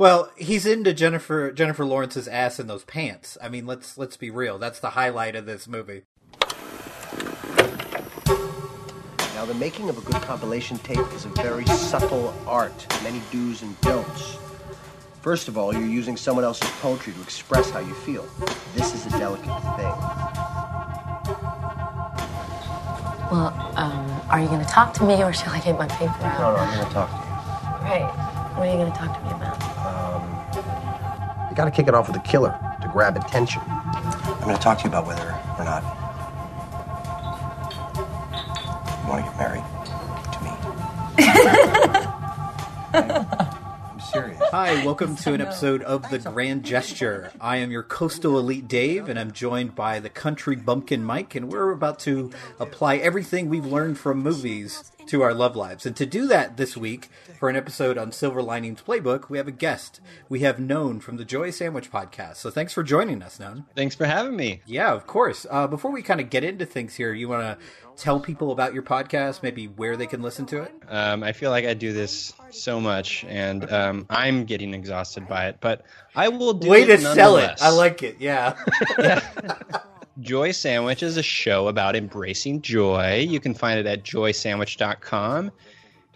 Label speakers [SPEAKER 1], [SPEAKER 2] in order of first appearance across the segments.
[SPEAKER 1] Well, he's into Jennifer Jennifer Lawrence's ass in those pants. I mean, let's let's be real. That's the highlight of this movie.
[SPEAKER 2] Now, the making of a good compilation tape is a very subtle art, many do's and don'ts. First of all, you're using someone else's poetry to express how you feel. This is a delicate thing.
[SPEAKER 3] Well, um, are you going to talk to me or shall I get my paper
[SPEAKER 2] No,
[SPEAKER 3] out?
[SPEAKER 2] no, no, I'm going to talk to you.
[SPEAKER 3] Great. What are you going to talk to me about?
[SPEAKER 2] Um, you. You got to kick it off with a killer to grab attention. I'm going to talk to you about whether or not you want to get married to me. I'm serious.
[SPEAKER 1] Hi, welcome to an episode of The Grand Gesture. I am your coastal elite Dave, and I'm joined by the country bumpkin Mike, and we're about to apply everything we've learned from movies to our love lives. And to do that this week, for an episode on Silver Linings Playbook, we have a guest. We have Non from the Joy Sandwich podcast. So thanks for joining us, Non.
[SPEAKER 4] Thanks for having me.
[SPEAKER 1] Yeah, of course. Uh, before we kind of get into things here, you want to tell people about your podcast, maybe where they can listen to it?
[SPEAKER 4] Um, I feel like I do this so much, and um, I'm getting exhausted by it. But I will do
[SPEAKER 1] Way
[SPEAKER 4] it
[SPEAKER 1] to sell it. I like it. Yeah.
[SPEAKER 4] Joy Sandwich is a show about embracing joy. You can find it at joysandwich.com.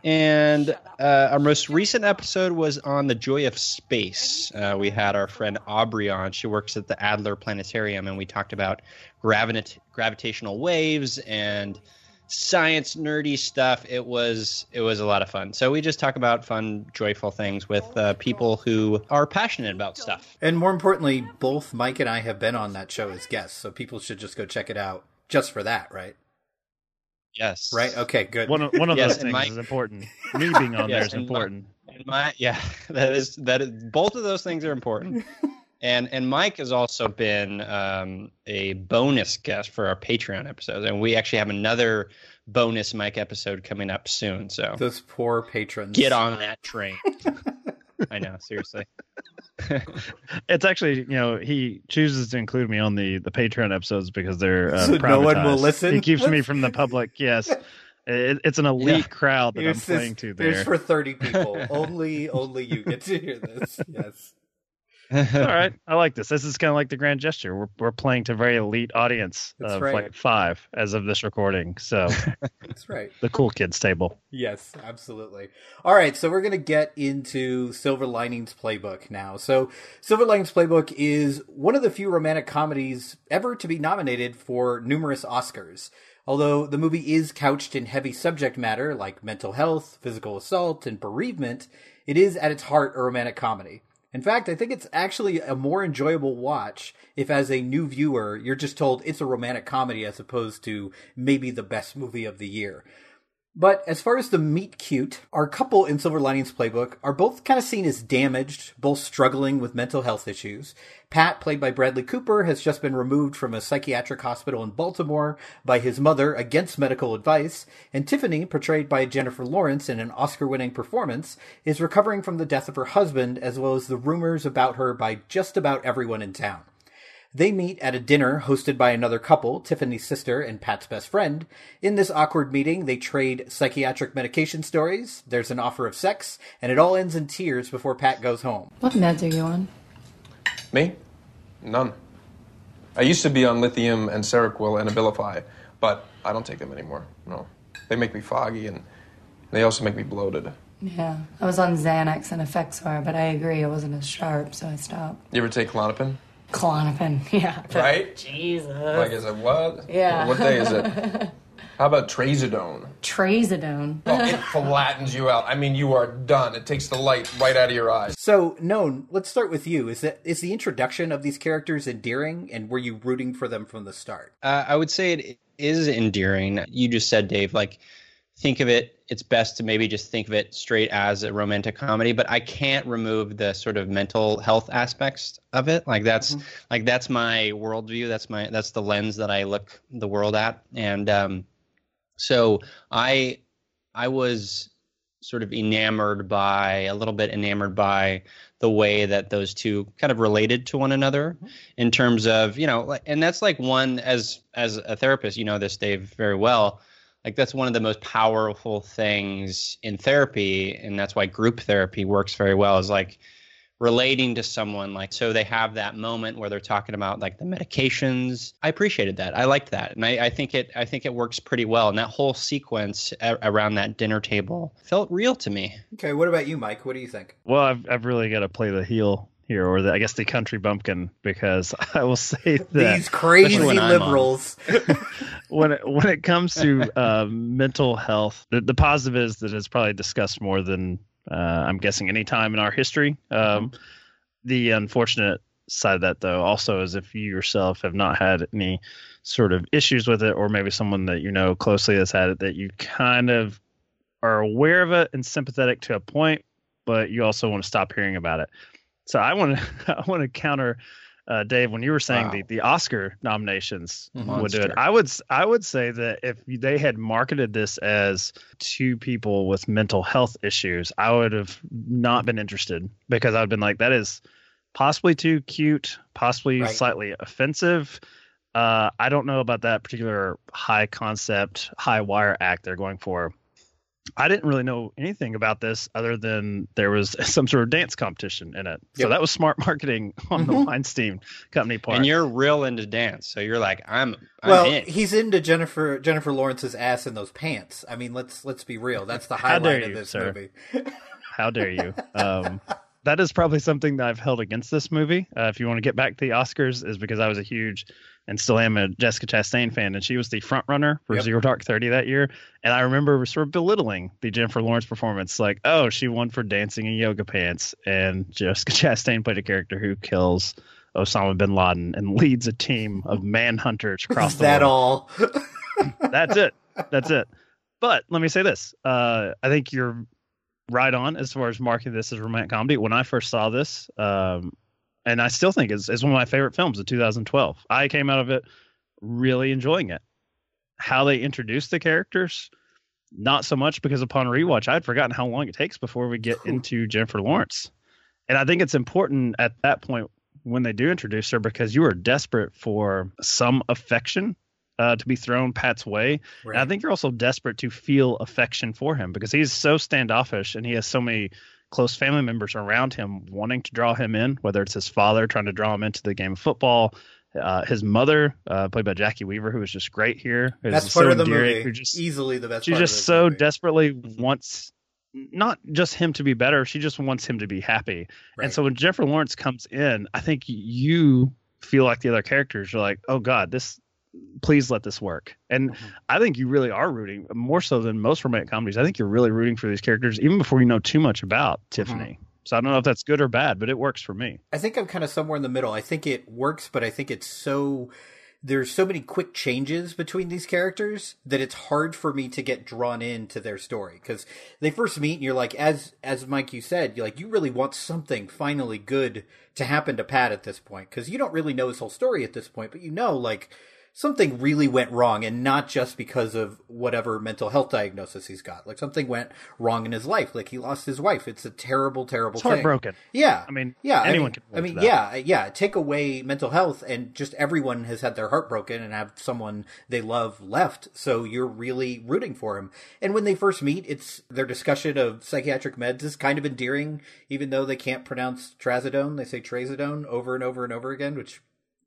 [SPEAKER 4] And uh, our most recent episode was on the joy of space. Uh, we had our friend Aubrey on. She works at the Adler Planetarium, and we talked about gravita- gravitational waves and science nerdy stuff. It was it was a lot of fun. So we just talk about fun, joyful things with uh, people who are passionate about stuff.
[SPEAKER 1] And more importantly, both Mike and I have been on that show as guests, so people should just go check it out just for that, right?
[SPEAKER 4] Yes.
[SPEAKER 1] Right? Okay, good.
[SPEAKER 5] One of, one of
[SPEAKER 4] Yes,
[SPEAKER 5] those things
[SPEAKER 4] Mike-
[SPEAKER 5] is important. Me being on there
[SPEAKER 4] Yes,
[SPEAKER 5] is
[SPEAKER 4] and Mi-
[SPEAKER 5] important.
[SPEAKER 4] And my yeah, that is that is both of those things are important. and and Mike has also been um, a bonus guest for our Patreon episodes, and we actually have another bonus Mike episode coming up soon. So
[SPEAKER 1] Those poor patrons.
[SPEAKER 4] get on that train. I know, seriously.
[SPEAKER 5] It's actually, you know, he chooses to include me on the the Patreon episodes because they're uh,
[SPEAKER 1] So no one will listen?
[SPEAKER 5] He keeps me from the public. Yes, it, it's an elite
[SPEAKER 4] Yeah.
[SPEAKER 5] crowd that I'm
[SPEAKER 1] Here's this-
[SPEAKER 5] playing to
[SPEAKER 1] Here's
[SPEAKER 5] there.
[SPEAKER 1] for 30 people. only only you get to hear this. Yes.
[SPEAKER 5] All right, I like this. This is kind of like the grand gesture. We're we're playing to a very elite audience
[SPEAKER 1] That's
[SPEAKER 5] of
[SPEAKER 1] right.
[SPEAKER 5] like five as of this recording. So
[SPEAKER 1] That's right.
[SPEAKER 5] the cool kids table.
[SPEAKER 1] Yes, absolutely. All right, so we're going to get into Silver Linings Playbook now. So, Silver Linings Playbook is one of the few romantic comedies ever to be nominated for numerous Oscars. Although the movie is couched in heavy subject matter like mental health, physical assault, and bereavement, it is at its heart a romantic comedy. In fact, I think it's actually a more enjoyable watch if, as a new viewer, you're just told it's a romantic comedy as opposed to maybe the best movie of the year. But as far as the meet cute, our couple in Silver Linings Playbook are both kind of seen as damaged, both struggling with mental health issues. Pat, played by Bradley Cooper, has just been removed from a psychiatric hospital in Baltimore by his mother against medical advice, and Tiffany, portrayed by Jennifer Lawrence in an Oscar winning performance, is recovering from the death of her husband as well as the rumors about her by just about everyone in town. They meet at a dinner hosted by another couple, Tiffany's sister and Pat's best friend. In this awkward meeting, they trade psychiatric medication stories, there's an offer of sex, and it all ends in tears before Pat goes home.
[SPEAKER 3] What meds are you on?
[SPEAKER 6] Me? None. I used to be on lithium and Seroquel and Abilify, but I don't take them anymore. No. They make me foggy and they also make me bloated.
[SPEAKER 3] Yeah, I was on Xanax and Effexor, but I agree I wasn't as sharp, so I stopped.
[SPEAKER 6] You ever take Klonopin?
[SPEAKER 3] Klonopin, yeah.
[SPEAKER 6] Right?
[SPEAKER 3] Jesus.
[SPEAKER 6] Like, is it what?
[SPEAKER 3] Yeah.
[SPEAKER 6] What day is it? How about Trazodone?
[SPEAKER 3] Trazodone.
[SPEAKER 6] Oh, it flattens you out. I mean, you are done. It takes the light right out of your eyes.
[SPEAKER 1] So, Non, let's start with you. Is that is the introduction of these characters endearing, and were you rooting for them from the start?
[SPEAKER 4] Uh, I would say it is endearing. You just said, Dave, like, think of it, it's best to maybe just think of it straight as a romantic comedy, but I can't remove the sort of mental health aspects of it. Like, that's, like, that's my worldview. That's my, that's the lens that I look the world at. And, um, so I, I was sort of enamored by, a little bit enamored by the way that those two kind of related to one another in terms of you know and that's like one as as a therapist you know this dave very well like that's one of the most powerful things in therapy and that's why group therapy works very well is like relating to someone like so they have that moment where they're talking about like the medications i appreciated that i liked that and i, I think it i think it works pretty well and that whole sequence a- around that dinner table felt real to me
[SPEAKER 1] Okay, what about you, Mike? What do you think?
[SPEAKER 5] Well, I've, I've really got to play the heel here, or the, I guess the country bumpkin, because I will say that
[SPEAKER 1] These crazy
[SPEAKER 4] when
[SPEAKER 1] liberals.
[SPEAKER 5] when it, when it comes to uh, mental health, the, the positive is that it's probably discussed more than uh, I'm guessing any time in our history. Um, The unfortunate side of that, though, also is if you yourself have not had any sort of issues with it, or maybe someone that you know closely has had it, that you kind of are aware of it and sympathetic to a point, but you also want to stop hearing about it. So I want to I want to counter uh, Dave when you were saying
[SPEAKER 4] Wow.
[SPEAKER 5] the, the Oscar nominations would do it. I would s- I would say that if they had marketed this as two people with mental health issues, I would have not been interested because I've been like that is possibly too cute, possibly
[SPEAKER 1] Right.
[SPEAKER 5] slightly offensive. Uh, I don't know about that particular high concept, high wire act they're going for. I didn't really know anything about this other than there was some sort of dance competition in it. So that was smart marketing on the
[SPEAKER 1] Mhm.
[SPEAKER 5] Weinstein company part.
[SPEAKER 4] and you're real into dance so you're like i'm, I'm
[SPEAKER 1] well,
[SPEAKER 4] in.
[SPEAKER 1] he's into Jennifer Jennifer Lawrence's ass in those pants. I mean, let's let's be real. That's the
[SPEAKER 5] How dare
[SPEAKER 1] highlight of this
[SPEAKER 5] sir.
[SPEAKER 1] movie.
[SPEAKER 5] How dare you? Um, that is probably something that I've held against this movie. Uh, if you want to get back to the Oscars, is because I was a huge and still am a Jessica Chastain fan, and she was the front runner for
[SPEAKER 1] Yep.
[SPEAKER 5] Zero Dark Thirty that year. And I remember sort of belittling the Jennifer Lawrence performance, like, "Oh, she won for dancing in yoga pants," and Jessica Chastain played a character who kills Osama bin Laden and leads a team of manhunters across the
[SPEAKER 1] that
[SPEAKER 5] world
[SPEAKER 1] all?
[SPEAKER 5] that's it. That's it. But let me say this: uh, I think you're right on as far as marking this as romantic comedy. When I first saw this, um, and I still think it's, it's one of my favorite films of 2012. I came out of it really enjoying it. How they introduced the characters, not so much because upon rewatch, I'd forgotten how long it takes before we get into Jennifer Lawrence. And I think it's important at that point when they do introduce her because you are desperate for some affection uh, to be thrown Pat's way. And I think you're also desperate to feel affection for him because he's so standoffish and he has so many close family members around him wanting to draw him in, whether it's his father trying to draw him into the game of football, uh, his mother, uh, played by Jacki Weaver, who was just great here.
[SPEAKER 1] That's
[SPEAKER 5] so
[SPEAKER 1] of the movie.
[SPEAKER 5] Just,
[SPEAKER 1] Easily the best.
[SPEAKER 5] she
[SPEAKER 1] part
[SPEAKER 5] just so
[SPEAKER 1] movie.
[SPEAKER 5] desperately wants not just him to be better, she just wants him to be happy.
[SPEAKER 1] Right.
[SPEAKER 5] And so when Jennifer Lawrence comes in, I think you feel like the other characters. You're like, oh God, this please let this work. And
[SPEAKER 1] Mm-hmm.
[SPEAKER 5] I think you really are rooting more so than most romantic comedies. I think you're really rooting for these characters even before you know too much about Tiffany. So I don't know if that's good or bad, but it works for me.
[SPEAKER 1] I think I'm kind of somewhere in the middle. I think it works, but I think it's so there's so many quick changes between these characters that it's hard for me to get drawn into their story because they first meet and you're like as as Mike you said you're like you really want something finally good to happen to Pat at this point because you don't really know his whole story at this point but you know like something really went wrong and not just because of whatever mental health diagnosis he's got. Like something went wrong in his life. Like he lost his wife. It's a terrible terrible
[SPEAKER 5] It's
[SPEAKER 1] thing.
[SPEAKER 5] Heartbroken.
[SPEAKER 1] yeah.
[SPEAKER 5] I mean,
[SPEAKER 1] yeah
[SPEAKER 5] anyone
[SPEAKER 1] I mean,
[SPEAKER 5] can
[SPEAKER 1] I mean yeah yeah. Take away mental health and just everyone has had their heart broken and have someone they love left. So you're really rooting for him. And when they first meet it's their discussion of psychiatric meds is kind of endearing even though they can't pronounce trazodone. They say trazodone over and over and over again which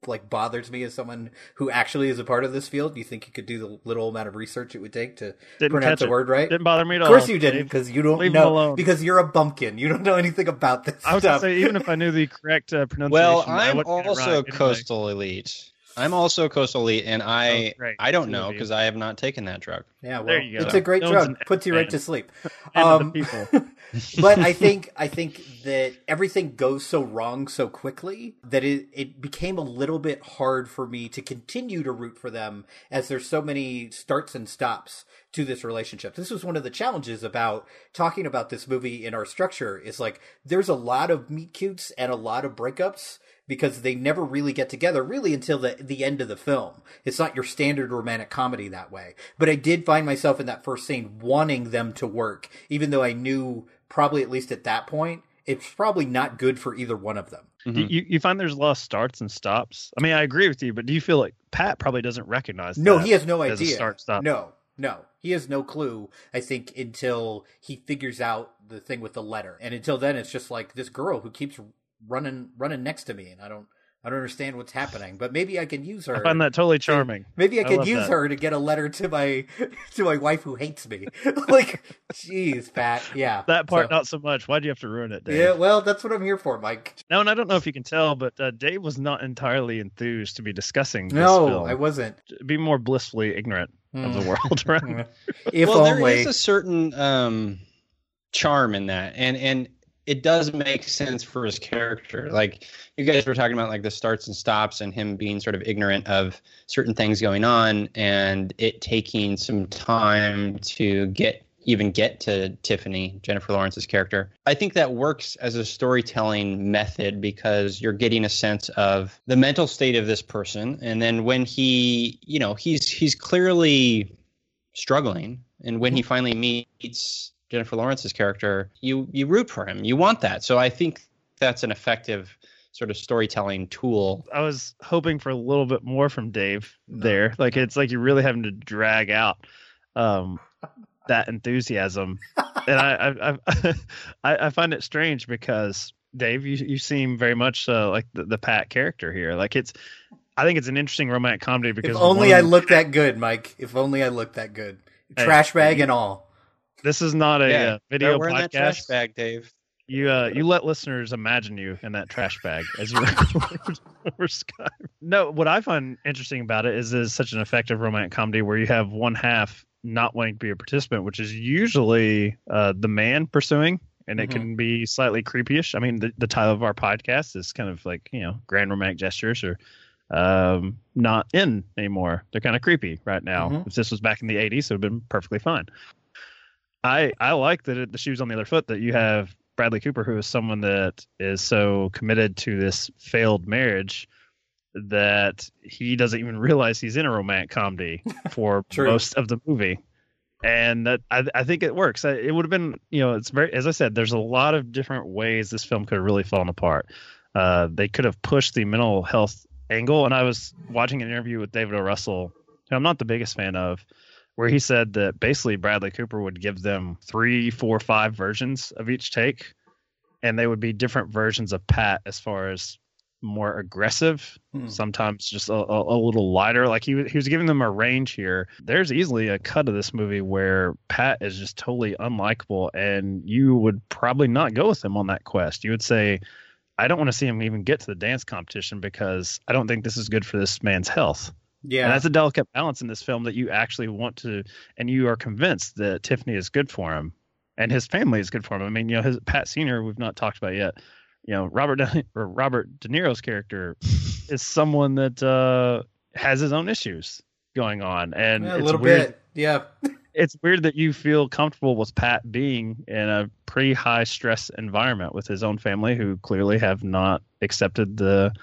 [SPEAKER 1] like bothers me as someone who actually is a part of this field you think you could do the little amount of research it would take to
[SPEAKER 5] Didn't
[SPEAKER 1] pronounce
[SPEAKER 5] catch
[SPEAKER 1] the word right
[SPEAKER 5] Didn't bother me at all.
[SPEAKER 1] of
[SPEAKER 5] all.
[SPEAKER 1] course you didn't because you don't
[SPEAKER 5] Leave
[SPEAKER 1] know
[SPEAKER 5] alone.
[SPEAKER 1] because you're a bumpkin you don't know anything about this
[SPEAKER 5] I was
[SPEAKER 1] stuff
[SPEAKER 5] gonna say even if I knew the correct uh, pronunciation,
[SPEAKER 4] Well,
[SPEAKER 5] I
[SPEAKER 4] I'm
[SPEAKER 5] wouldn't get it
[SPEAKER 4] also
[SPEAKER 5] right anyway.
[SPEAKER 4] coastal elite. I'm also coastal elite, and I
[SPEAKER 5] Oh.
[SPEAKER 4] I don't know because I have not taken that drug.
[SPEAKER 1] Yeah, well,
[SPEAKER 5] There you go.
[SPEAKER 1] it's a great
[SPEAKER 5] No
[SPEAKER 1] drug. Puts you right to sleep.
[SPEAKER 5] End the
[SPEAKER 1] Um,
[SPEAKER 5] people.
[SPEAKER 1] but I think I think that everything goes so wrong so quickly that it it became a little bit hard for me to continue to root for them as there's so many starts and stops to this relationship. This was one of the challenges about talking about this movie in our structure is like there's a lot of meet cutes and a lot of breakups because they never really get together really until the the end of the film. It's not your standard romantic comedy that way. But I did find myself in that first scene wanting them to work, even though I knew probably at least at that point it's probably not good for either one of them. Mm-hmm.
[SPEAKER 5] You, you you find there's a lot of starts and stops. I mean, I agree with you, but do you feel like Pat probably doesn't recognize?
[SPEAKER 1] No,
[SPEAKER 5] that
[SPEAKER 1] he has no idea.
[SPEAKER 5] start stop.
[SPEAKER 1] No. No, he has no clue. I think until he figures out the thing with the letter, and until then, it's just like this girl who keeps running running next to me, and I don't I don't understand what's happening. But maybe I can use her.
[SPEAKER 5] I find that totally charming.
[SPEAKER 1] Maybe I
[SPEAKER 5] I
[SPEAKER 1] use
[SPEAKER 5] that.
[SPEAKER 1] her to get a letter to my to my wife who hates me. like, jeez, Pat. Yeah,
[SPEAKER 5] That part,
[SPEAKER 1] So-
[SPEAKER 5] not so much. Why do you have to ruin it, Dave?
[SPEAKER 1] yeah, well, that's what I'm here for, Mike.
[SPEAKER 5] No, and I don't know if you can tell, but uh, Dave was not entirely enthused to be discussing this
[SPEAKER 1] No,
[SPEAKER 5] film.
[SPEAKER 1] I wasn't.
[SPEAKER 5] Be more blissfully ignorant of the
[SPEAKER 1] Mm.
[SPEAKER 5] world around.
[SPEAKER 1] If
[SPEAKER 4] well,
[SPEAKER 1] only.
[SPEAKER 4] there is a certain um, charm in that, and and it does make sense for his character. Like you guys were talking about, like the starts and stops, and him being sort of ignorant of certain things going on, and it taking some time to get even get to Tiffany, Jennifer Lawrence's character. I think that works as a storytelling method because you're getting a sense of the mental state of this person and then when he, you know, he's he's clearly struggling and when he mm-hmm. finally meets Jennifer Lawrence's character, you you root for him. You want that. So I think that's an effective sort of storytelling tool.
[SPEAKER 5] I was hoping for a little bit more from Dave there. Like it's like you're really having to drag out um, that enthusiasm, and I I, I I I find it strange because Dave, you you seem very much uh, like the, the Pat character here. Like it's, I think it's an interesting romantic comedy because
[SPEAKER 1] if only
[SPEAKER 5] one-
[SPEAKER 1] I looked that good, Mike. If only I looked that good.
[SPEAKER 5] Hey,
[SPEAKER 1] Trash bag and all.
[SPEAKER 5] This is not a uh, video
[SPEAKER 4] we're in that trash
[SPEAKER 5] podcast.
[SPEAKER 4] bag, Dave.
[SPEAKER 5] You uh, you let listeners imagine you in that trash bag as you record over Skype. No, what I find interesting about it is is such an effective romantic comedy where you have one half not wanting to be a participant, which is usually uh, the man pursuing, and it
[SPEAKER 1] Mhm.
[SPEAKER 5] can be slightly creepyish. I mean, the, the title of our podcast is kind of like you know grand romantic gestures or um, not in anymore. They're kind of creepy right now.
[SPEAKER 1] Mhm.
[SPEAKER 5] If this was back in the '80s, it would have been perfectly fine. I I like that it, the shoes on the other foot that you have Bradley Cooper, who is someone that is so committed to this failed marriage that he doesn't even realize he's in a romantic comedy for most of the movie. And that I, I think it works. It would have been, you know, it's very, as I said, there's a lot of different ways this film could have really fallen apart. Uh, they could have pushed the mental health angle. And I was watching an interview with David O. Russell, who I'm not the biggest fan of, where he said that basically Bradley Cooper would give them three, four, five versions of each take, and they would be different versions of Pat as far as more aggressive,
[SPEAKER 1] Hmm.
[SPEAKER 5] sometimes just a, a, a little lighter. Like he he was giving them a range here. There's easily a cut of this movie where Pat is just totally unlikable, and you would probably not go with him on that quest. You would say, I don't want to see him even get to the dance competition because I don't think this is good for this man's health.
[SPEAKER 1] Yeah.
[SPEAKER 5] And that's a delicate balance in this film that you actually want to, and you are convinced that Tiffany is good for him, and his family is good for him. I mean, you know, his Pat Senior we've not talked about yet. You know, Robert De, or Robert De Niro's character is someone that uh, has his own issues going on, and
[SPEAKER 1] Yeah, a
[SPEAKER 5] it's
[SPEAKER 1] little
[SPEAKER 5] weird,
[SPEAKER 1] bit. Yeah.
[SPEAKER 5] It's weird that you feel comfortable with Pat being in a pretty high stress environment with his own family, who clearly have not accepted the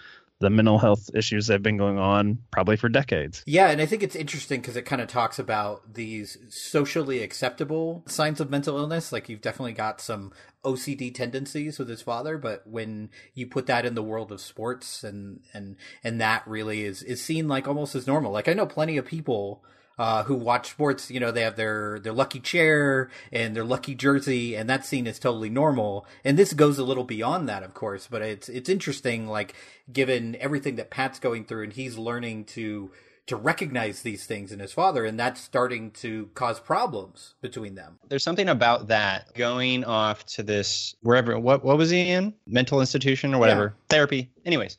[SPEAKER 5] the mental health issues that have been going on probably for decades.
[SPEAKER 1] Yeah, and I think it's interesting because it kind of talks about these socially acceptable signs of mental illness. Like you've definitely got some OCD tendencies with his father, but when you put that in the world of sports and and and that really is is seen like almost as normal. Like I know plenty of people uh, who watch sports, you know, they have their, their lucky chair and their lucky jersey, and that scene is totally normal. And this goes a little beyond that, of course, but it's, it's interesting, like, given everything that Pat's going through and he's learning to, to recognize these things in his father, and that's starting to cause problems between them.
[SPEAKER 4] There's something about that going off to this wherever what what was he in mental institution or whatever therapy. Anyways,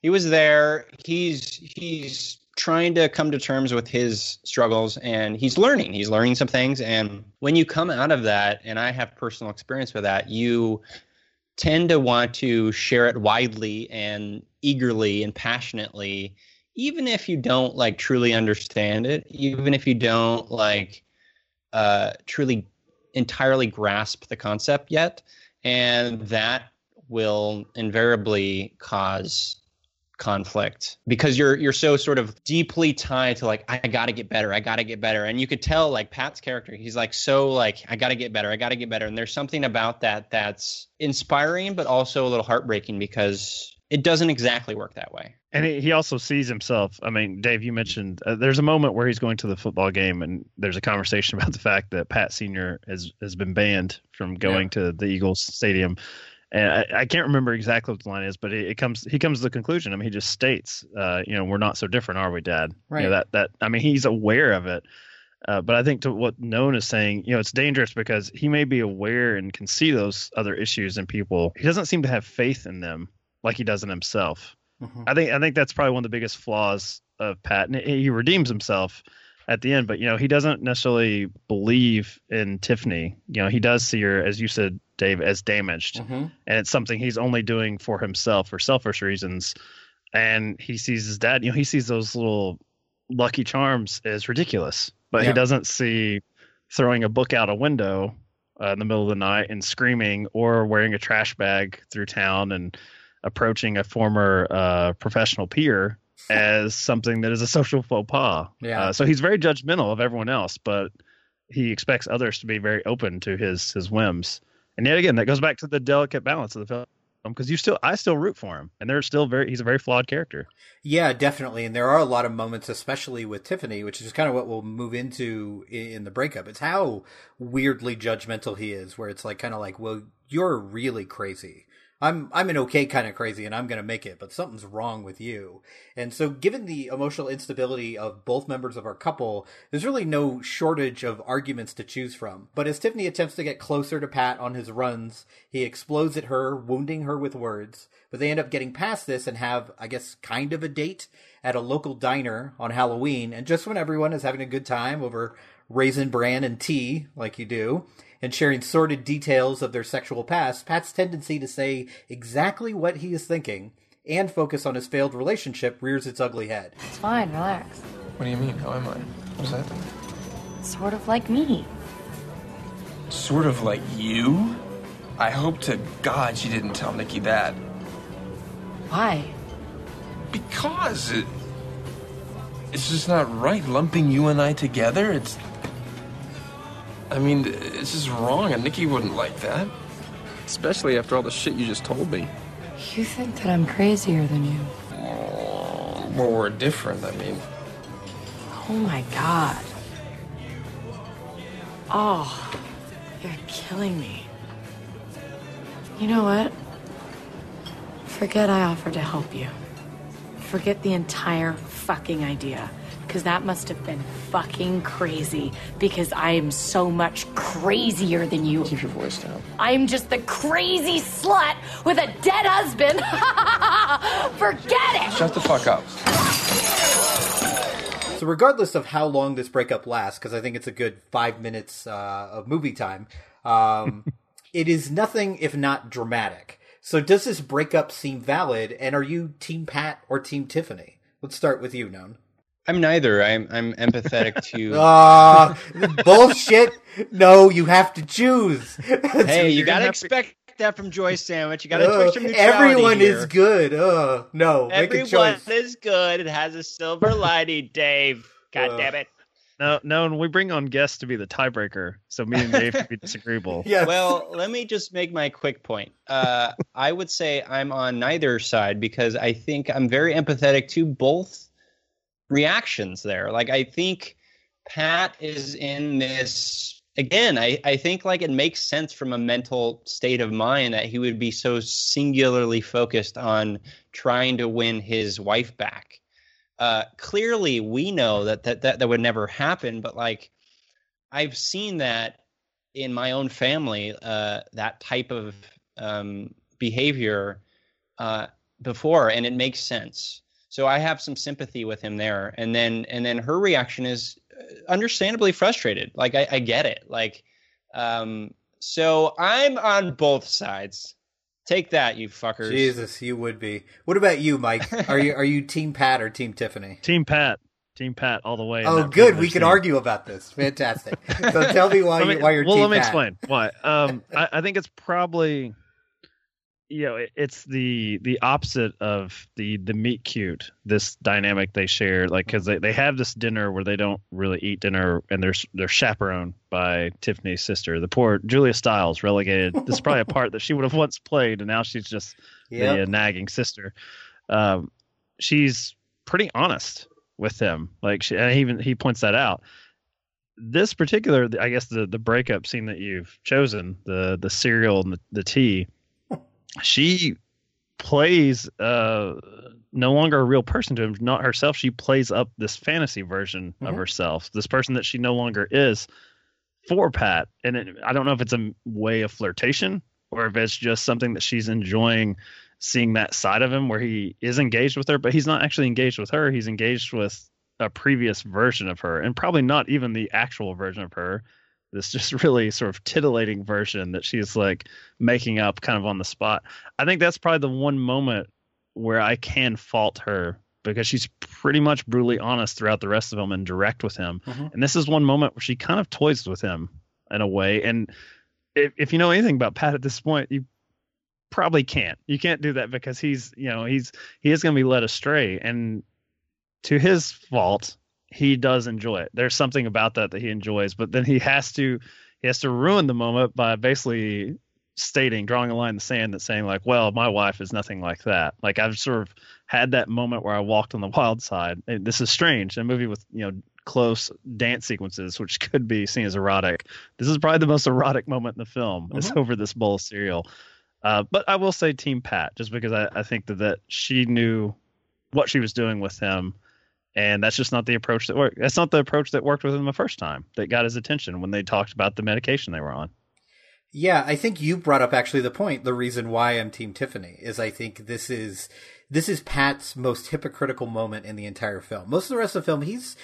[SPEAKER 4] he was there. He's he's trying to come to terms with his struggles and he's learning. He's learning some things and when you come out of that and I have personal experience with that, you tend to want to share it widely and eagerly and passionately even if you don't like truly understand it, even if you don't like uh, truly entirely grasp the concept yet, and that will invariably cause conflict because you're you're so sort of deeply tied to like I got to get better, I got to get better, and you could tell like Pat's character, he's like so like I got to get better, I got to get better, and there's something about that that's inspiring but also a little heartbreaking because it doesn't exactly work that way.
[SPEAKER 5] And he also sees himself. I mean, Dave, you mentioned uh, there's a moment where he's going to the football game, and there's a conversation about the fact that Pat Senior has has been banned from going to the Eagles stadium. And I, I can't remember exactly what the line is, but it, it comes he comes to the conclusion. I mean, he just states, uh, you know, we're not so different, are we, Dad?
[SPEAKER 1] Right.
[SPEAKER 5] You know, that that I mean, he's aware of it. Uh, but I think to what Non is saying, you know, it's dangerous because he may be aware and can see those other issues in people. He doesn't seem to have faith in them like he does in himself.
[SPEAKER 1] Mhm.
[SPEAKER 5] I think I think that's probably one of the biggest flaws of Pat. And he redeems himself at the end, but you know he doesn't necessarily believe in Tiffany. You know he does see her, as you said, Dave, as damaged,
[SPEAKER 1] Mhm.
[SPEAKER 5] and it's something he's only doing for himself for selfish reasons. And he sees his dad. You know he sees those little Lucky Charms as ridiculous, but
[SPEAKER 1] Yeah.
[SPEAKER 5] he doesn't see throwing a book out a window uh, in the middle of the night and screaming, or wearing a trash bag through town and approaching a former uh, professional peer as something that is a social faux pas.
[SPEAKER 1] Yeah.
[SPEAKER 5] Uh, so he's very judgmental of everyone else, but he expects others to be very open to his his whims. And yet again, that goes back to the delicate balance of the film because you still I still root for him, and they're still very he's a very flawed character.
[SPEAKER 1] Yeah, definitely. And there are a lot of moments, especially with Tiffany, which is kind of what we'll move into in the breakup. It's how weirdly judgmental he is, where it's like kind of like, well, you're really crazy. I'm I'm an okay kind of crazy and I'm going to make it, but something's wrong with you. And so given the emotional instability of both members of our couple, there's really no shortage of arguments to choose from. But as Tiffany attempts to get closer to Pat on his runs, he explodes at her, wounding her with words. But they end up getting past this and have, I guess, kind of a date at a local diner on Halloween. And just when everyone is having a good time over raisin bran and tea, like you do, and sharing sordid details of their sexual past, Pat's tendency to say exactly what he is thinking and focus on his failed relationship rears its ugly head.
[SPEAKER 3] It's fine, relax.
[SPEAKER 6] What do you mean? How am I? What's that?
[SPEAKER 3] Sort of like me.
[SPEAKER 6] Sort of like you? I hope to God she didn't tell Nikki that.
[SPEAKER 3] Why?
[SPEAKER 6] Because it, it's just not right lumping you and I together. It's. I mean, it's just wrong, and Nikki wouldn't like that. Especially after all the shit you just told me.
[SPEAKER 3] You think that I'm crazier than you.
[SPEAKER 6] Well, we're different, I mean.
[SPEAKER 3] Oh my god. Oh, you're killing me. You know what? Forget I offered to help you. Forget the entire fucking idea. Because that must have been fucking crazy. Because I am so much crazier than you.
[SPEAKER 6] Keep your voice down.
[SPEAKER 3] I'm just the crazy slut with a dead husband. Forget it!
[SPEAKER 6] Shut the fuck up.
[SPEAKER 1] So, regardless of how long this breakup lasts, because I think it's a good five minutes uh, of movie time, um, it is nothing if not dramatic. So, does this breakup seem valid? And are you Team Pat or Team Tiffany? Let's start with you, Non.
[SPEAKER 4] I'm neither. I'm I'm empathetic to.
[SPEAKER 1] Ah, bullshit. No, you have to choose.
[SPEAKER 4] hey, you gotta
[SPEAKER 1] gonna
[SPEAKER 4] expect that from Joy Sandwich. You gotta
[SPEAKER 1] Ugh,
[SPEAKER 4] expect some neutrality
[SPEAKER 1] everyone
[SPEAKER 4] here.
[SPEAKER 1] is good. Uh, no, make a
[SPEAKER 4] Everyone is good. It has a silver lining, Dave. God
[SPEAKER 1] Ugh.
[SPEAKER 4] damn it.
[SPEAKER 5] No, no, and we bring on guests to be the tiebreaker, so me and Dave can be disagreeable.
[SPEAKER 1] Yes.
[SPEAKER 4] Well, let me just make my quick point. Uh, I would say I'm on neither side because I think I'm very empathetic to both reactions there. Like, I think Pat is in this. Again, I, I think like it makes sense from a mental state of mind that he would be so singularly focused on trying to win his wife back. Uh, clearly, we know that, that that that would never happen, but like I've seen that in my own family, uh, that type of um, behavior uh, before, and it makes sense. So I have some sympathy with him there, and then and then her reaction is uh, understandably frustrated. Like I, I get it. Like um, so, I'm on both sides. Take that, you fuckers.
[SPEAKER 1] Jesus, you would be. What about you, Mike? Are you are you Team Pat or Team Tiffany?
[SPEAKER 5] Team Pat, Team Pat, all the way.
[SPEAKER 1] Oh, good. We
[SPEAKER 5] privileged
[SPEAKER 1] can argue about this. Fantastic. So tell me why
[SPEAKER 5] Let
[SPEAKER 1] you, why you're
[SPEAKER 5] well,
[SPEAKER 1] Team
[SPEAKER 5] let me
[SPEAKER 1] Pat.
[SPEAKER 5] explain why. Um, I, I think it's probably you know, it, it's the the opposite of the the meet cute. This dynamic they share, like because they, they have this dinner where they don't really eat dinner, and they're they're chaperoned by Tiffany's sister, the poor Julia Stiles, relegated. this is probably a part that she would have once played, and now she's just
[SPEAKER 1] Yep.
[SPEAKER 5] the uh, nagging sister. Um, she's pretty honest with him. Like she, and he even he points that out. This particular, I guess the the breakup scene that you've chosen, the the cereal and the, the tea, she plays uh no longer a real person to him, not herself. She plays up this fantasy version of
[SPEAKER 1] Mhm.
[SPEAKER 5] herself, this person that she no longer is for Pat. And it, I don't know if it's a way of flirtation or if it's just something that she's enjoying seeing that side of him where he is engaged with her, but he's not actually engaged with her. He's engaged with a previous version of her, and probably not even the actual version of her. This just really sort of titillating version that she's like making up kind of on the spot. I think that's probably the one moment where I can fault her because she's pretty much brutally honest throughout the rest of them and direct with him.
[SPEAKER 1] Mhm.
[SPEAKER 5] And this is one moment where she kind of toys with him in a way. And if, if you know anything about Pat at this point, you probably can't. You can't do that because he's, you know, he's he is going to be led astray. And to his fault, he does enjoy it. There's something about that that he enjoys, but then he has to he has to ruin the moment by basically stating, drawing a line in the sand that's saying like, well, my wife is nothing like that. Like I've sort of had that moment where I walked on the wild side. And this is strange. A movie with, you know, close dance sequences, which could be seen as erotic. This is probably the most erotic moment in the film. Is
[SPEAKER 1] Mhm.
[SPEAKER 5] over this bowl of cereal. Uh, but I will say Team Pat, just because I, I think that, that she knew what she was doing with him. And that's just not the approach that worked. That's not the approach that worked with him the first time that got his attention when they talked about the medication they were on.
[SPEAKER 1] Yeah, I think you brought up actually the point. The reason why I'm Team Tiffany is I think this is this is Pat's most hypocritical moment in the entire film. Most of the rest of the film, he's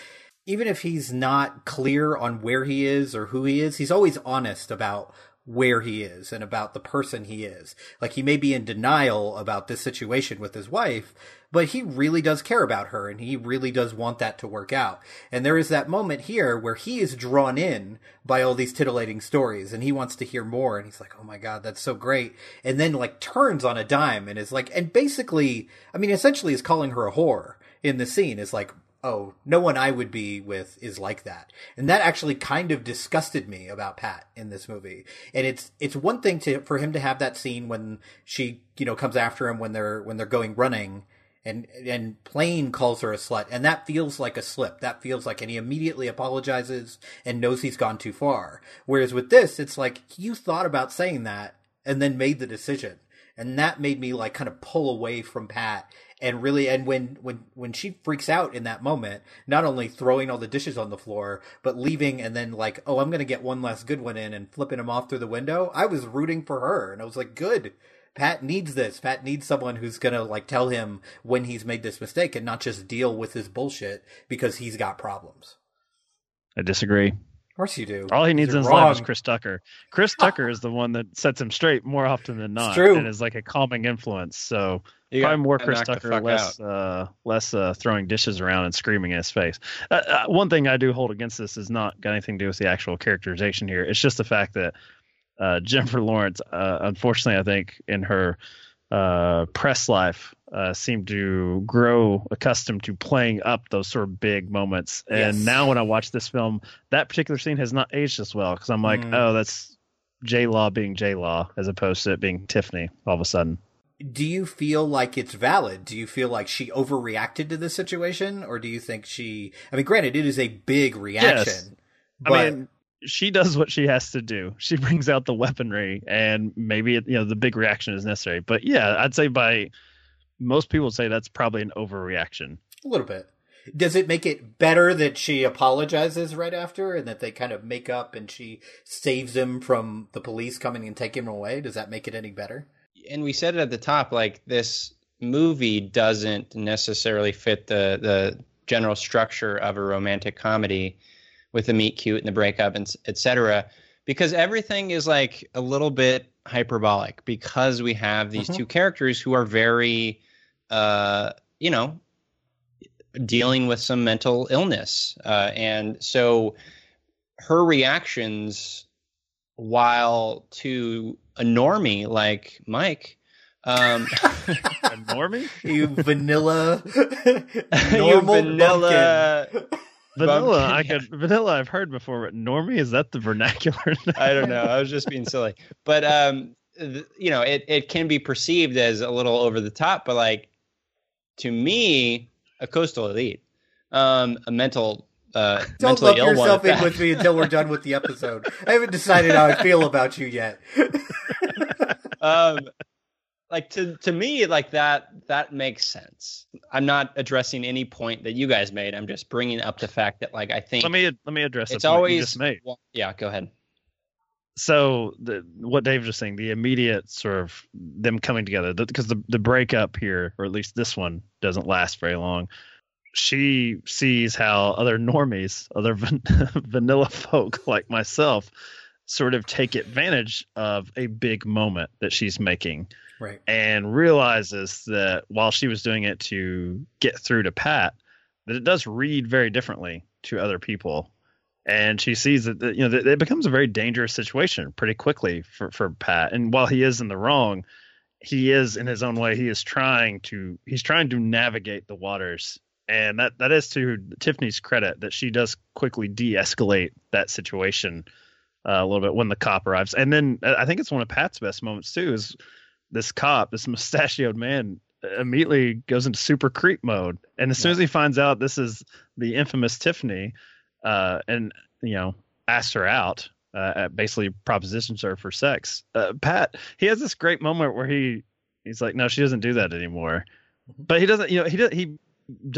[SPEAKER 1] even if he's not clear on where he is or who he is, he's always honest about where he is and about the person he is. Like he may be in denial about this situation with his wife, but he really does care about her and he really does want that to work out. And there is that moment here where he is drawn in by all these titillating stories and he wants to hear more and he's like, "Oh my god, that's so great." And then like turns on a dime and is like and basically, I mean essentially is calling her a whore in the scene is like oh, no one I would be with is like that. And that actually kind of disgusted me about Pat in this movie. And it's it's one thing to for him to have that scene when she, you know, comes after him when they're when they're going running and and Plain calls her a slut and that feels like a slip. That feels like and he immediately apologizes and knows he's gone too far. Whereas with this it's like you thought about saying that and then made the decision. And that made me like kind of pull away from Pat and really and when when when she freaks out in that moment not only throwing all the dishes on the floor but leaving and then like oh i'm gonna get one last good one in and flipping him off through the window i was rooting for her. And i was like good pat needs this. Pat needs someone who's gonna like tell him when he's made this mistake and not just deal with his bullshit because he's got problems.
[SPEAKER 5] I disagree.
[SPEAKER 1] Of course you do
[SPEAKER 5] All he needs in his life is. Chris Tucker. Chris Tucker is the one that sets him straight more often than not,
[SPEAKER 1] true.
[SPEAKER 5] and is like a calming influence. So
[SPEAKER 4] You
[SPEAKER 5] probably more Chris Tucker, less uh, less uh, throwing dishes around and screaming in his face. Uh, uh, one thing I do hold against this is not got anything to do with the actual characterization here. It's just the fact that uh, Jennifer Lawrence, uh, unfortunately, I think in her uh, press life, uh, seemed to grow accustomed to playing up those sort of big moments. And
[SPEAKER 1] Yes.
[SPEAKER 5] now when I watch this film, that particular scene has not aged as well because I'm like,
[SPEAKER 1] Mm.
[SPEAKER 5] oh, that's J Law being J Law as opposed to it being Tiffany all of a sudden.
[SPEAKER 1] do you feel like it's valid? Do you feel like she overreacted to this situation, or do you think she? I mean, granted, it is a big reaction.
[SPEAKER 5] I
[SPEAKER 1] but
[SPEAKER 5] mean, she does what she has to do. She brings out the weaponry, and maybe it, you know the big reaction is necessary. But yeah, I'd say by most people say that's probably an overreaction.
[SPEAKER 1] a little bit. Does it make it better that she apologizes right after, and that they kind of make up, and she saves him from the police coming and taking him away? Does that make it any better?
[SPEAKER 4] and we said it at the top like this movie doesn't necessarily fit the the general structure of a romantic comedy with the meet cute and the breakup and etc because everything is like a little bit hyperbolic because we have these
[SPEAKER 1] Mhm.
[SPEAKER 4] two characters who are very uh you know dealing with some mental illness uh and so her reactions while to a normie like Mike Um,
[SPEAKER 5] A normie?
[SPEAKER 1] You vanilla,
[SPEAKER 4] you
[SPEAKER 1] normal
[SPEAKER 4] vanilla.
[SPEAKER 5] Vanilla, I could vanilla. I've heard before, but normie is that the vernacular?
[SPEAKER 4] I don't know. I was just being silly, but um, th- you know, it it can be perceived as a little over the top, but like to me, a coastal elite, um, a mental, uh,
[SPEAKER 1] Don't
[SPEAKER 4] mentally
[SPEAKER 1] lump
[SPEAKER 4] ill
[SPEAKER 1] yourself in with me until we're done with the episode. I haven't decided how I feel about you yet.
[SPEAKER 4] um like to to me like that that makes sense i'm not addressing any point that you guys made i'm just bringing up the fact that like i think
[SPEAKER 5] let me let me address
[SPEAKER 4] it's
[SPEAKER 5] the
[SPEAKER 4] always
[SPEAKER 5] made.
[SPEAKER 4] well, yeah go ahead
[SPEAKER 5] so the, what Dave was saying, the immediate sort of them coming together, because the the breakup here, or at least this one, doesn't last very long. She sees how other normies, other van- vanilla folk like myself, sort of take advantage of a big moment that she's making,
[SPEAKER 1] Right.
[SPEAKER 5] and realizes that while she was doing it to get through to Pat, that it does read very differently to other people and she sees that that, you know that it becomes a very dangerous situation pretty quickly for for Pat. And while he is in the wrong, he is in his own way. He is trying to he's trying to navigate the waters, and that that is to Tiffany's credit that she does quickly de-escalate that situation uh, a little bit when the cop arrives. And then uh, I think it's one of Pat's best moments too. Is this cop, this mustachioed man, immediately goes into super creep mode, and as soon as he finds out this is the infamous Tiffany uh, and you know asks her out, uh, basically propositions her for sex. Uh, Pat, he has this great moment where he he's like, no, she doesn't do that anymore, but he doesn't. You know, he does, he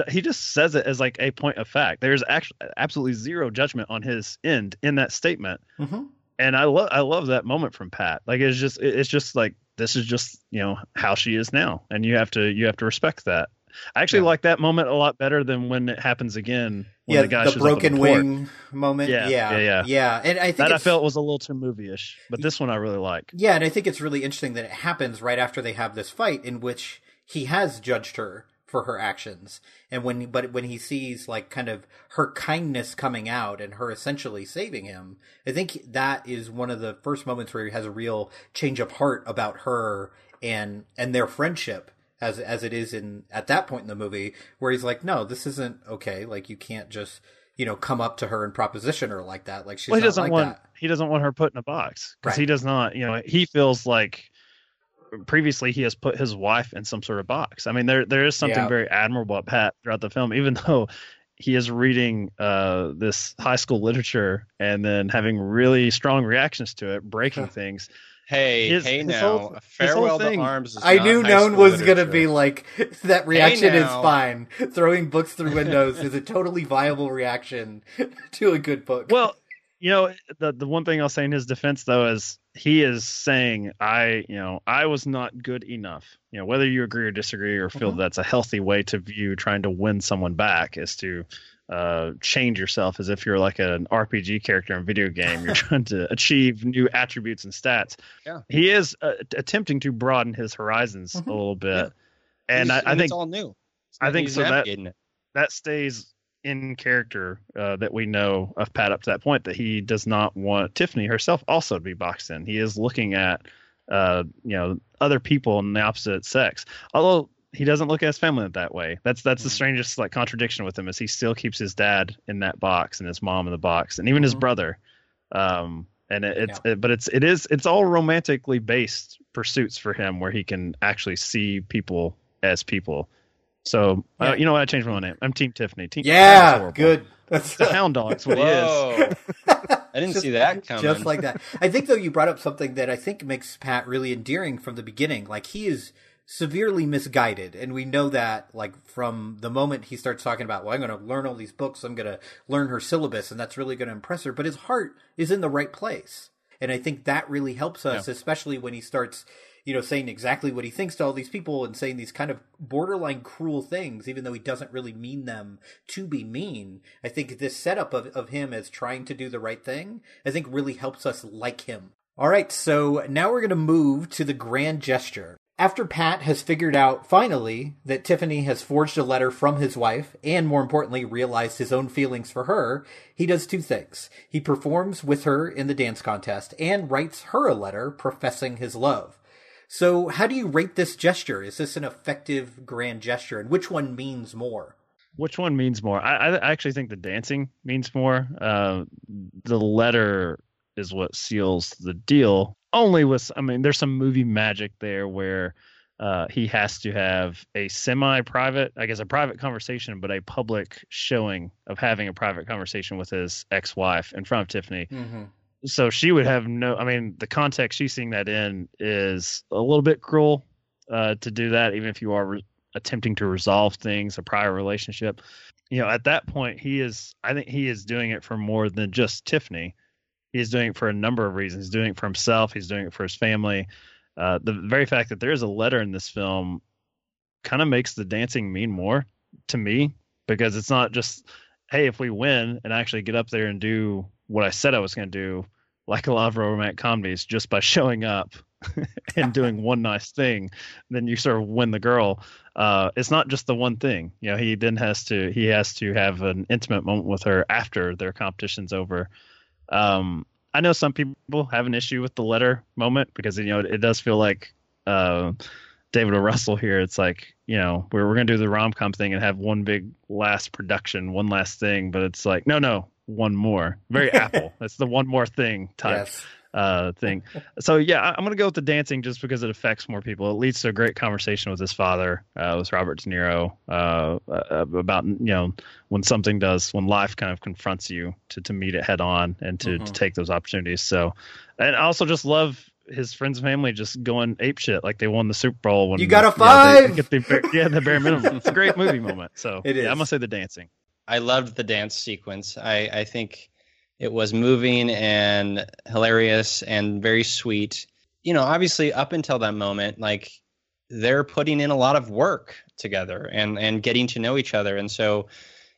[SPEAKER 5] he just says it as like a point of fact. There's actually absolutely zero judgment on his end in that statement,
[SPEAKER 1] hmm
[SPEAKER 5] and I love I love that moment from Pat. Like it's just it's just like this is just you know how she is now, and you have to you have to respect that. I actually
[SPEAKER 1] Yeah.
[SPEAKER 5] like that moment a lot better than when it happens again. When
[SPEAKER 1] Yeah,
[SPEAKER 5] the, guy
[SPEAKER 1] the
[SPEAKER 5] shows up on
[SPEAKER 1] broken
[SPEAKER 5] the
[SPEAKER 1] wing moment.
[SPEAKER 5] Yeah,
[SPEAKER 1] Yeah,
[SPEAKER 5] yeah, yeah.
[SPEAKER 1] And I think
[SPEAKER 5] That I felt was a little too movie-ish, but this one I really like.
[SPEAKER 1] Yeah, and I think it's really interesting that it happens right after they have this fight in which he has judged her for her actions. And when but when he sees like kind of her kindness coming out and her essentially saving him, I think that is one of the first moments where he has a real change of heart about her and and their friendship as as it is in at that point in the movie where he's like, "No, this isn't okay. Like you can't just, you know, come up to her and proposition her like that. Like she's
[SPEAKER 5] well, he doesn't
[SPEAKER 1] like
[SPEAKER 5] want
[SPEAKER 1] that."
[SPEAKER 5] he doesn't want her put in a box because
[SPEAKER 1] Right.
[SPEAKER 5] he does not. You know, he feels like previously he has put his wife in some sort of box. I mean, there there is something
[SPEAKER 1] Yeah.
[SPEAKER 5] very admirable about Pat throughout the film, even though he is reading uh, this high school literature and then having really strong reactions to it, breaking things.
[SPEAKER 4] hey
[SPEAKER 5] His-
[SPEAKER 4] hey
[SPEAKER 5] his
[SPEAKER 4] now
[SPEAKER 5] whole-
[SPEAKER 4] farewell to arms is
[SPEAKER 1] I
[SPEAKER 4] not
[SPEAKER 1] knew
[SPEAKER 4] high
[SPEAKER 1] known
[SPEAKER 4] school
[SPEAKER 1] was gonna be like that reaction is fine. Throwing books through windows is a totally viable reaction to a good book.
[SPEAKER 5] Well, you know, the the one thing I'll say in his defense though is he is saying I, you know, I was not good enough. You know, whether you agree or disagree or feel
[SPEAKER 1] Mhm.
[SPEAKER 5] that's a healthy way to view trying to win someone back is to uh, change yourself as if you're like an RPG character in a video game. You're trying to achieve new attributes and stats.
[SPEAKER 4] Yeah.
[SPEAKER 5] He is uh, attempting to broaden his horizons
[SPEAKER 1] Mhm.
[SPEAKER 5] a little bit.
[SPEAKER 4] Yeah.
[SPEAKER 5] And I,
[SPEAKER 4] He's-
[SPEAKER 5] I think
[SPEAKER 4] it's all new It's
[SPEAKER 5] I think so that- that stays in character uh, that we know of Pat up to that point that he does not want Tiffany herself also to be boxed in. He is looking at uh, you know other people in the opposite sex, although he doesn't look at his family that way. That's that's the
[SPEAKER 1] Mhm.
[SPEAKER 5] strangest like contradiction with him is he still keeps his dad in that box and his mom in the box and even his
[SPEAKER 1] Mhm.
[SPEAKER 5] brother. Um, and it, it's it, but it's it is it's all romantically based pursuits for him where he can actually see people as people. So uh, you know what? I changed my name. I'm Team Tiffany. Team
[SPEAKER 1] yeah, good. That's
[SPEAKER 5] The hound dog's what he is.
[SPEAKER 4] I didn't
[SPEAKER 1] Just-
[SPEAKER 4] see that coming.
[SPEAKER 1] Just like that. I think though you brought up something that I think makes Pat really endearing from the beginning. Like he is severely misguided, and we know that like from the moment he starts talking about, well, I'm going to learn all these books, I'm going to learn her syllabus, and that's really going to impress her. But his heart is in the right place, and I think that really helps us, especially when he starts. You know, saying exactly what he thinks to all these people and saying these kind of borderline cruel things, even though he doesn't really mean them to be mean. I think this setup of, of him as trying to do the right thing, I think really helps us like him. All right, so now we're going to move to the grand gesture. After Pat has figured out finally that Tiffany has forged a letter from his wife and more importantly realized his own feelings for her, he does two things. He performs with her in the dance contest and writes her a letter professing his love. So, how do you rate this gesture? Is this an effective grand gesture, and which one means more?
[SPEAKER 5] Which one means more? I, I actually think the dancing means more. Uh, the letter is what seals the deal. Only with, I mean, there's some movie magic there where uh, he has to have a semi-private, I guess, a private conversation, but a public showing of having a private conversation with his ex-wife in front of Tiffany.
[SPEAKER 1] Mm-hmm.
[SPEAKER 5] So she would have no. I mean, the context she's seeing that in is a little bit cruel uh, to do that, even if you are re- attempting to resolve things, a prior relationship. You know, at that point, he is. I think he is doing it for more than just Tiffany. He's doing it for a number of reasons. He's doing it for himself. He's doing it for his family. Uh, the very fact that there is a letter in this film kind of makes the dancing mean more to me because it's not just hey if we win and actually get up there and do what i said i was going to do like a lot of romantic comedies just by showing up and doing one nice thing then you sort of win the girl. Uh, it's not just the one thing. You know he then has to he has to have an intimate moment with her after their competition's over. Um, I know some people have an issue with the letter moment because you know it, it does feel like uh, David O. Russell here. It's like you know we're we're gonna do the rom com thing and have one big last production, one last thing, but it's like no, no, one more. Very Apple. That's the one more thing type.
[SPEAKER 1] Yes.
[SPEAKER 5] Uh, thing. So yeah, I'm gonna go with the dancing just because it affects more people. It leads to a great conversation with his father, uh, with Robert De Niro, uh, uh, about you know when something does when life kind of confronts you to to meet it head on and to, to take those opportunities. So, and I also just love his friends and family just going ape shit like they won the Super Bowl when
[SPEAKER 1] You got a
[SPEAKER 5] know, they-
[SPEAKER 1] five!
[SPEAKER 5] they get the yeah, the bare minimum. It's a great movie moment. So
[SPEAKER 1] it is. yeah.
[SPEAKER 5] I'm gonna say the dancing.
[SPEAKER 4] I loved the dance sequence. I, I think it was moving and hilarious and very sweet. You know, obviously up until that moment, like they're putting in a lot of work together and and getting to know each other. And so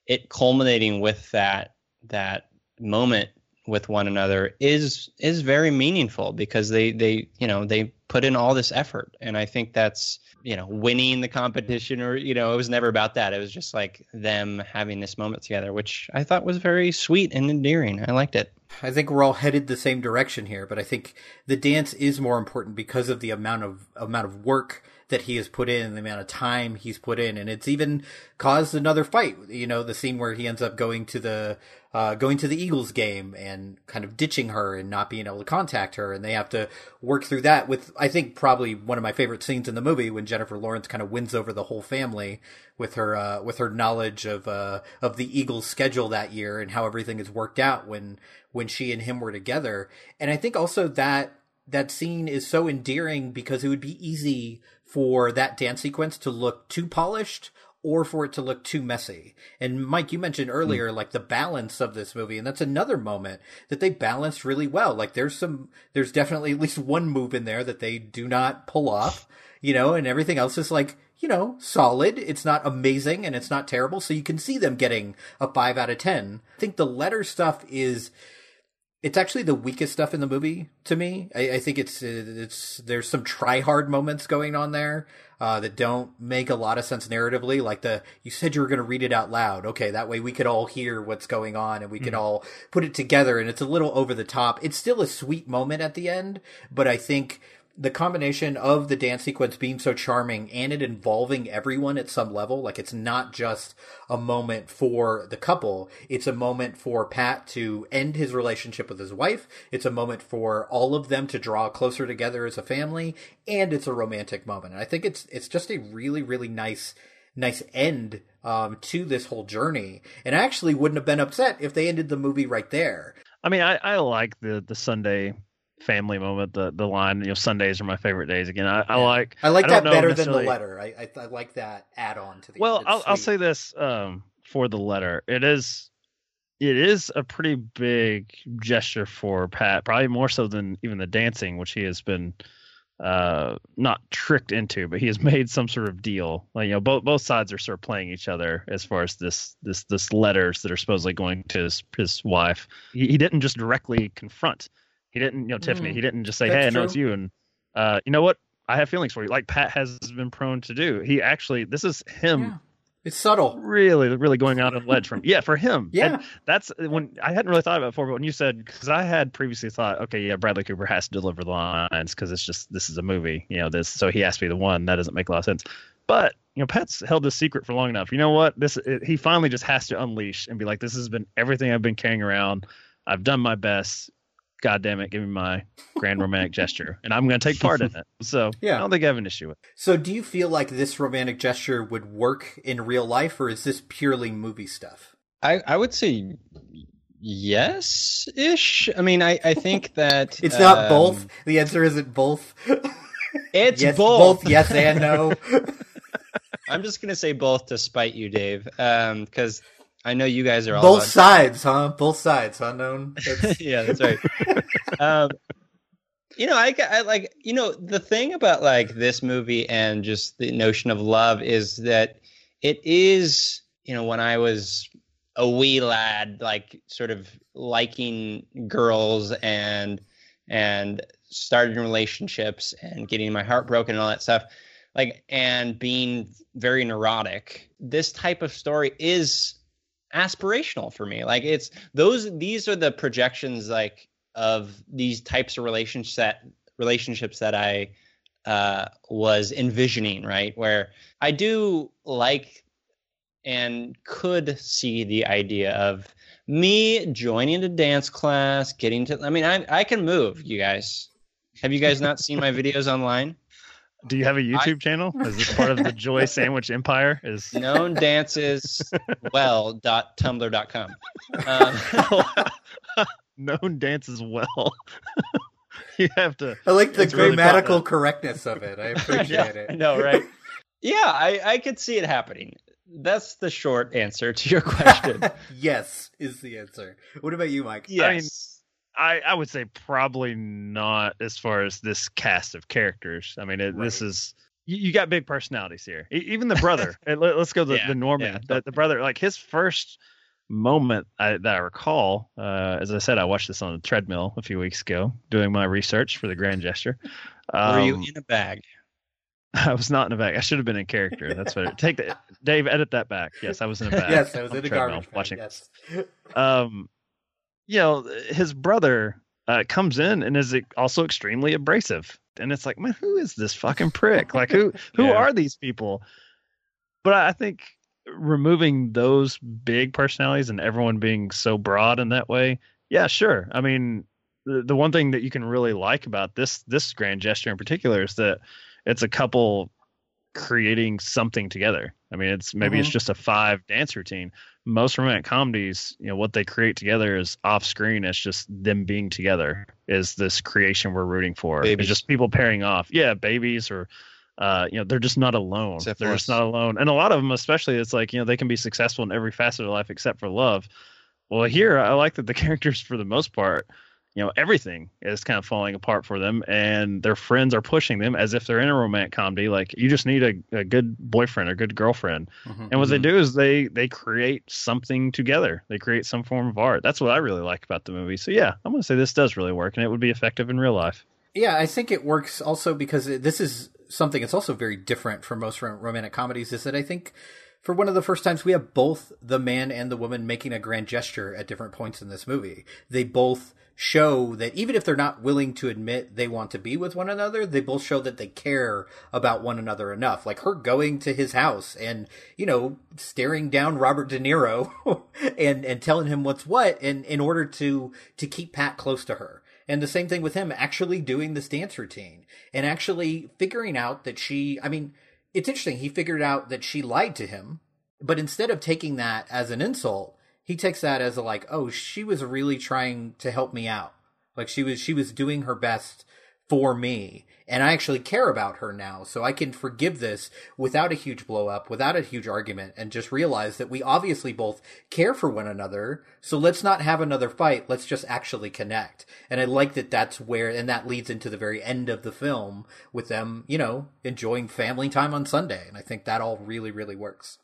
[SPEAKER 4] it culminating with that that moment with one another is is very meaningful because they they you know they put in all this effort. And i think that's you know winning the competition or you know it was never about that. It was just like them having this moment together which i thought was very sweet and endearing. I liked it.
[SPEAKER 1] I think we're all headed the same direction here, but I think the dance is more important because of the amount of amount of work that he has put in, the amount of time he's put in, and it's even caused another fight. You know, the scene where he ends up going to the uh, going to the Eagles game and kind of ditching her and not being able to contact her, and they have to work through that with I think probably one of my favorite scenes in the movie when Jennifer Lawrence kind of wins over the whole family with her uh, with her knowledge of uh, of the Eagles' schedule that year and how everything has worked out when when she and him were together. And I think also that that scene is so endearing because it would be easy for that dance sequence to look too polished or for it to look too messy. And Mike, you mentioned hmm. earlier like the balance of this movie, and that's another moment that they balanced really well. Like there's some, there's definitely at least one move in there that they do not pull off, you know, and everything else is like, you know, solid. It's not amazing and it's not terrible. So you can see them getting a five out of 10. I think the letter stuff is, it's actually the weakest stuff in the movie to me. I, I think it's it's there's some try hard moments going on there uh, that don't make a lot of sense narratively. Like the you said you were going to read it out loud. Okay, that way we could all hear what's going on and we could all put it together. And it's a little over the top. It's still a sweet moment at the end, but I think the combination of the dance sequence being so charming and it involving everyone at some level like it's not just a moment for the couple. It's a moment for pat to end his relationship with his wife. It's a moment for all of them to draw closer together as a family. And it's a romantic moment. And i think it's it's just a really really nice nice end um, to this whole journey. And i actually wouldn't have been upset if they ended the movie right there.
[SPEAKER 5] I mean, I, I like the the Sunday family moment. The the line, you know, Sundays are my favorite days. Again, I, I like.
[SPEAKER 1] i like
[SPEAKER 5] don't
[SPEAKER 1] that better than the letter I, I, I like that add-on to the
[SPEAKER 5] Well, I'll, I'll say this um, for the letter. It is it is a pretty big gesture for Pat, probably more so than even the dancing, which he has been uh, not tricked into, but he has made some sort of deal. Like you know, both both sides are sort of playing each other as far as this this this letters that are supposedly going to his his wife. He, he didn't just directly confront. He didn't, you know, Tiffany.
[SPEAKER 1] Mm.
[SPEAKER 5] He didn't just say,
[SPEAKER 1] That's
[SPEAKER 5] "Hey, I know it's you," and uh, you know what? I have feelings for you, like Pat has been prone to do. He actually, this is him
[SPEAKER 1] Yeah. It's subtle.
[SPEAKER 5] really, really going out on a ledge from. Yeah, for him.
[SPEAKER 1] Yeah.
[SPEAKER 5] And that's when I hadn't really thought about it before, but when you said because I had previously thought, okay, yeah, Bradley Cooper has to deliver the lines because it's just this is a movie, you know, this so he has to be the one. That doesn't make a lot of sense. But you know, Pat's held this secret for long enough. You know what? This it, he finally just has to unleash and be like, this has been everything I've been carrying around. I've done my best. God damn it, give me my grand romantic gesture, and I'm going to take part in it. So
[SPEAKER 1] Yeah.
[SPEAKER 5] I don't think I have an issue with. it.
[SPEAKER 1] So, do you feel like this romantic gesture would work in real life, or is this purely movie stuff?
[SPEAKER 4] I, I would say yes ish. I mean, I, I think that
[SPEAKER 1] It's not
[SPEAKER 4] um,
[SPEAKER 1] both. The answer isn't both.
[SPEAKER 4] It's
[SPEAKER 1] yes,
[SPEAKER 4] both.
[SPEAKER 1] Yes and no.
[SPEAKER 4] I'm just gonna say both to spite you, Dave, because I know you guys are all
[SPEAKER 1] Both sides, huh? Both sides, huh? Non. That's-
[SPEAKER 4] yeah, that's right. um, you know, I, I like you know the thing about like this movie and just the notion of love is that it is you know when I was a wee lad, like sort of liking girls and and starting relationships and getting my heart broken and all that stuff like and being very neurotic this type of story is aspirational for me. Like it's those these are the projections like of these types of relationships that relationships that i uh was envisioning right? Where i do like and could see the idea of me joining a dance class getting to i mean i i can move you guys. Have you guys not seen my videos online
[SPEAKER 5] Do you have a YouTube channel? Is this part of the Joy Sandwich Empire? Is
[SPEAKER 4] Non dances well.tumblr.com um,
[SPEAKER 5] Non dances well. you have to.
[SPEAKER 1] I like the
[SPEAKER 5] It's really
[SPEAKER 1] grammatical correctness of it. I appreciate
[SPEAKER 4] I
[SPEAKER 1] it.
[SPEAKER 4] No, right? Yeah, I, I could see it happening. That's the short answer to your question.
[SPEAKER 1] yes, is the answer. What about you, Mike?
[SPEAKER 4] yes.
[SPEAKER 5] I, I would say probably not as far as this cast of characters. I mean, it, this is you, you got big personalities here. E- even the brother. and let, us go the,
[SPEAKER 4] Yeah,
[SPEAKER 5] the Norman.
[SPEAKER 4] yeah,
[SPEAKER 5] the, the brother, like his first moment I, that I recall. Uh, as I said, I watched this on a treadmill a few weeks ago, doing my research for the Grand Gesture.
[SPEAKER 4] Were you
[SPEAKER 5] Um,
[SPEAKER 4] in a bag?
[SPEAKER 5] I was not in a bag. I should have been in character. That's what. It, take the Dave. Edit that back. Yes, I was in a bag.
[SPEAKER 1] yes, I was in a
[SPEAKER 5] treadmill
[SPEAKER 1] garbage bag.
[SPEAKER 5] watching.
[SPEAKER 1] Yes.
[SPEAKER 5] Um, you know, his brother uh, comes in and is also extremely abrasive, and it's like, man, who is this fucking prick? Like, who who
[SPEAKER 4] Yeah.
[SPEAKER 5] are these people? But I think removing those big personalities and everyone being so broad in that way, yeah, sure. I mean, the, the one thing that you can really like about this this grand gesture in particular is that it's a couple creating something together. I mean, it's maybe it's just a five dance routine. Most romantic comedies, you know, what they create together is off screen. It's just them being together. Is this creation we're rooting for?
[SPEAKER 4] Babies.
[SPEAKER 5] It's just people pairing off. Yeah, babies or. Uh, you know, they're just not alone. They're
[SPEAKER 4] Syphilis.
[SPEAKER 5] just not alone, and a lot of them, especially, it's like you know they can be successful in every facet of life except for love. Well, here I like that the characters, for the most part, you know, everything is kind of falling apart for them, and their friends are pushing them as if they're in a romantic comedy. Like you just need a, a good boyfriend or good girlfriend,
[SPEAKER 1] Mhm.
[SPEAKER 5] and what they do is they they create something together. They create some form of art. That's what I really like about the movie. So yeah, I'm gonna say this does really work, and it would be effective in real life.
[SPEAKER 1] Yeah, I think it works also because this is something that's also very different from most romantic comedies. Is that I think for one of the first times we have both the man and the woman making a grand gesture at different points in this movie. They both show that even if they're not willing to admit they want to be with one another, they both show that they care about one another enough. Like her going to his house and, you know, staring down Robert De Niro and, and telling him what's what in, in order to, to keep Pat close to her. And the same thing with him actually doing this dance routine and actually figuring out that she, I mean, it's interesting. He figured out that she lied to him, but instead of taking that as an insult, he takes that as a like, oh, she was really trying to help me out. Like she was, she was doing her best for me. And I actually care about her now. So I can forgive this without a huge blow up, without a huge argument, and just realize that we obviously both care for one another. So let's not have another fight. Let's just actually connect. And I like that that's where, and that leads into the very end of the film with them, you know, enjoying family time on Sunday. And I think that all really, really works.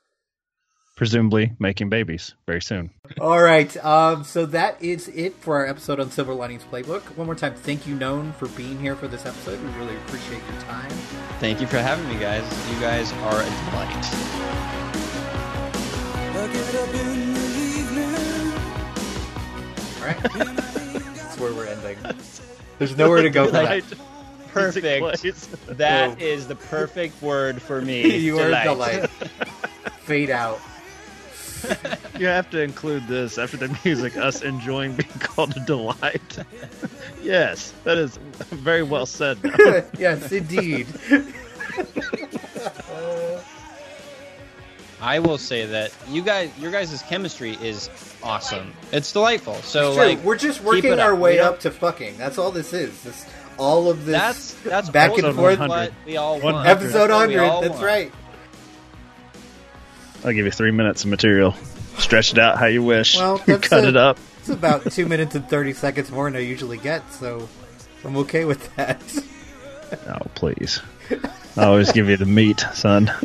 [SPEAKER 5] Presumably making babies very soon.
[SPEAKER 1] All right. Um, so that is it for our episode on Silver Linings Playbook. One more time, thank you, Non, for being here for this episode. We really appreciate your time.
[SPEAKER 4] Thank you for having me, guys. You guys are a delight.
[SPEAKER 1] All right, that's where we're ending. There's nowhere to go from that.
[SPEAKER 4] Perfect. That is the perfect word for me.
[SPEAKER 1] you are
[SPEAKER 4] Delight.
[SPEAKER 1] delight. Fade out.
[SPEAKER 5] You have to include this after the music, us enjoying being called a delight. yes, that is very well said.
[SPEAKER 1] yes, indeed.
[SPEAKER 4] I will say that you guys, your guys' chemistry is awesome. It's delightful. So
[SPEAKER 1] It's
[SPEAKER 4] like,
[SPEAKER 1] we're just
[SPEAKER 4] keep
[SPEAKER 1] working
[SPEAKER 4] it
[SPEAKER 1] our
[SPEAKER 4] up.
[SPEAKER 1] way
[SPEAKER 4] We
[SPEAKER 1] up to fucking. That's all this is. This all of this.
[SPEAKER 4] That's that's
[SPEAKER 1] back and forth.
[SPEAKER 4] what we all
[SPEAKER 5] One
[SPEAKER 4] want.
[SPEAKER 5] hundred.
[SPEAKER 1] Episode
[SPEAKER 4] That's what we
[SPEAKER 1] 100.
[SPEAKER 4] all
[SPEAKER 1] That's
[SPEAKER 4] want.
[SPEAKER 1] right.
[SPEAKER 5] I'll give you three minutes of material. Stretch it out how you wish.
[SPEAKER 1] Well,
[SPEAKER 5] Cut
[SPEAKER 1] a-
[SPEAKER 5] it up.
[SPEAKER 1] It's about two minutes and 30 seconds more than I usually get, so I'm okay with that.
[SPEAKER 5] Oh, please. I always give you the meat, son.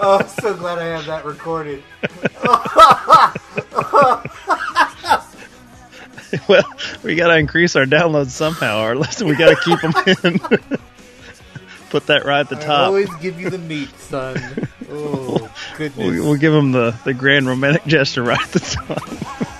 [SPEAKER 1] Oh, I'm so glad I have that recorded.
[SPEAKER 5] well, we got to increase our downloads somehow, or listen, we got to keep them in. Put that right at the
[SPEAKER 1] I
[SPEAKER 5] top.
[SPEAKER 1] always give you the meat, son. Oh, goodness.
[SPEAKER 5] We'll, we'll give him the, the grand romantic gesture right at the top.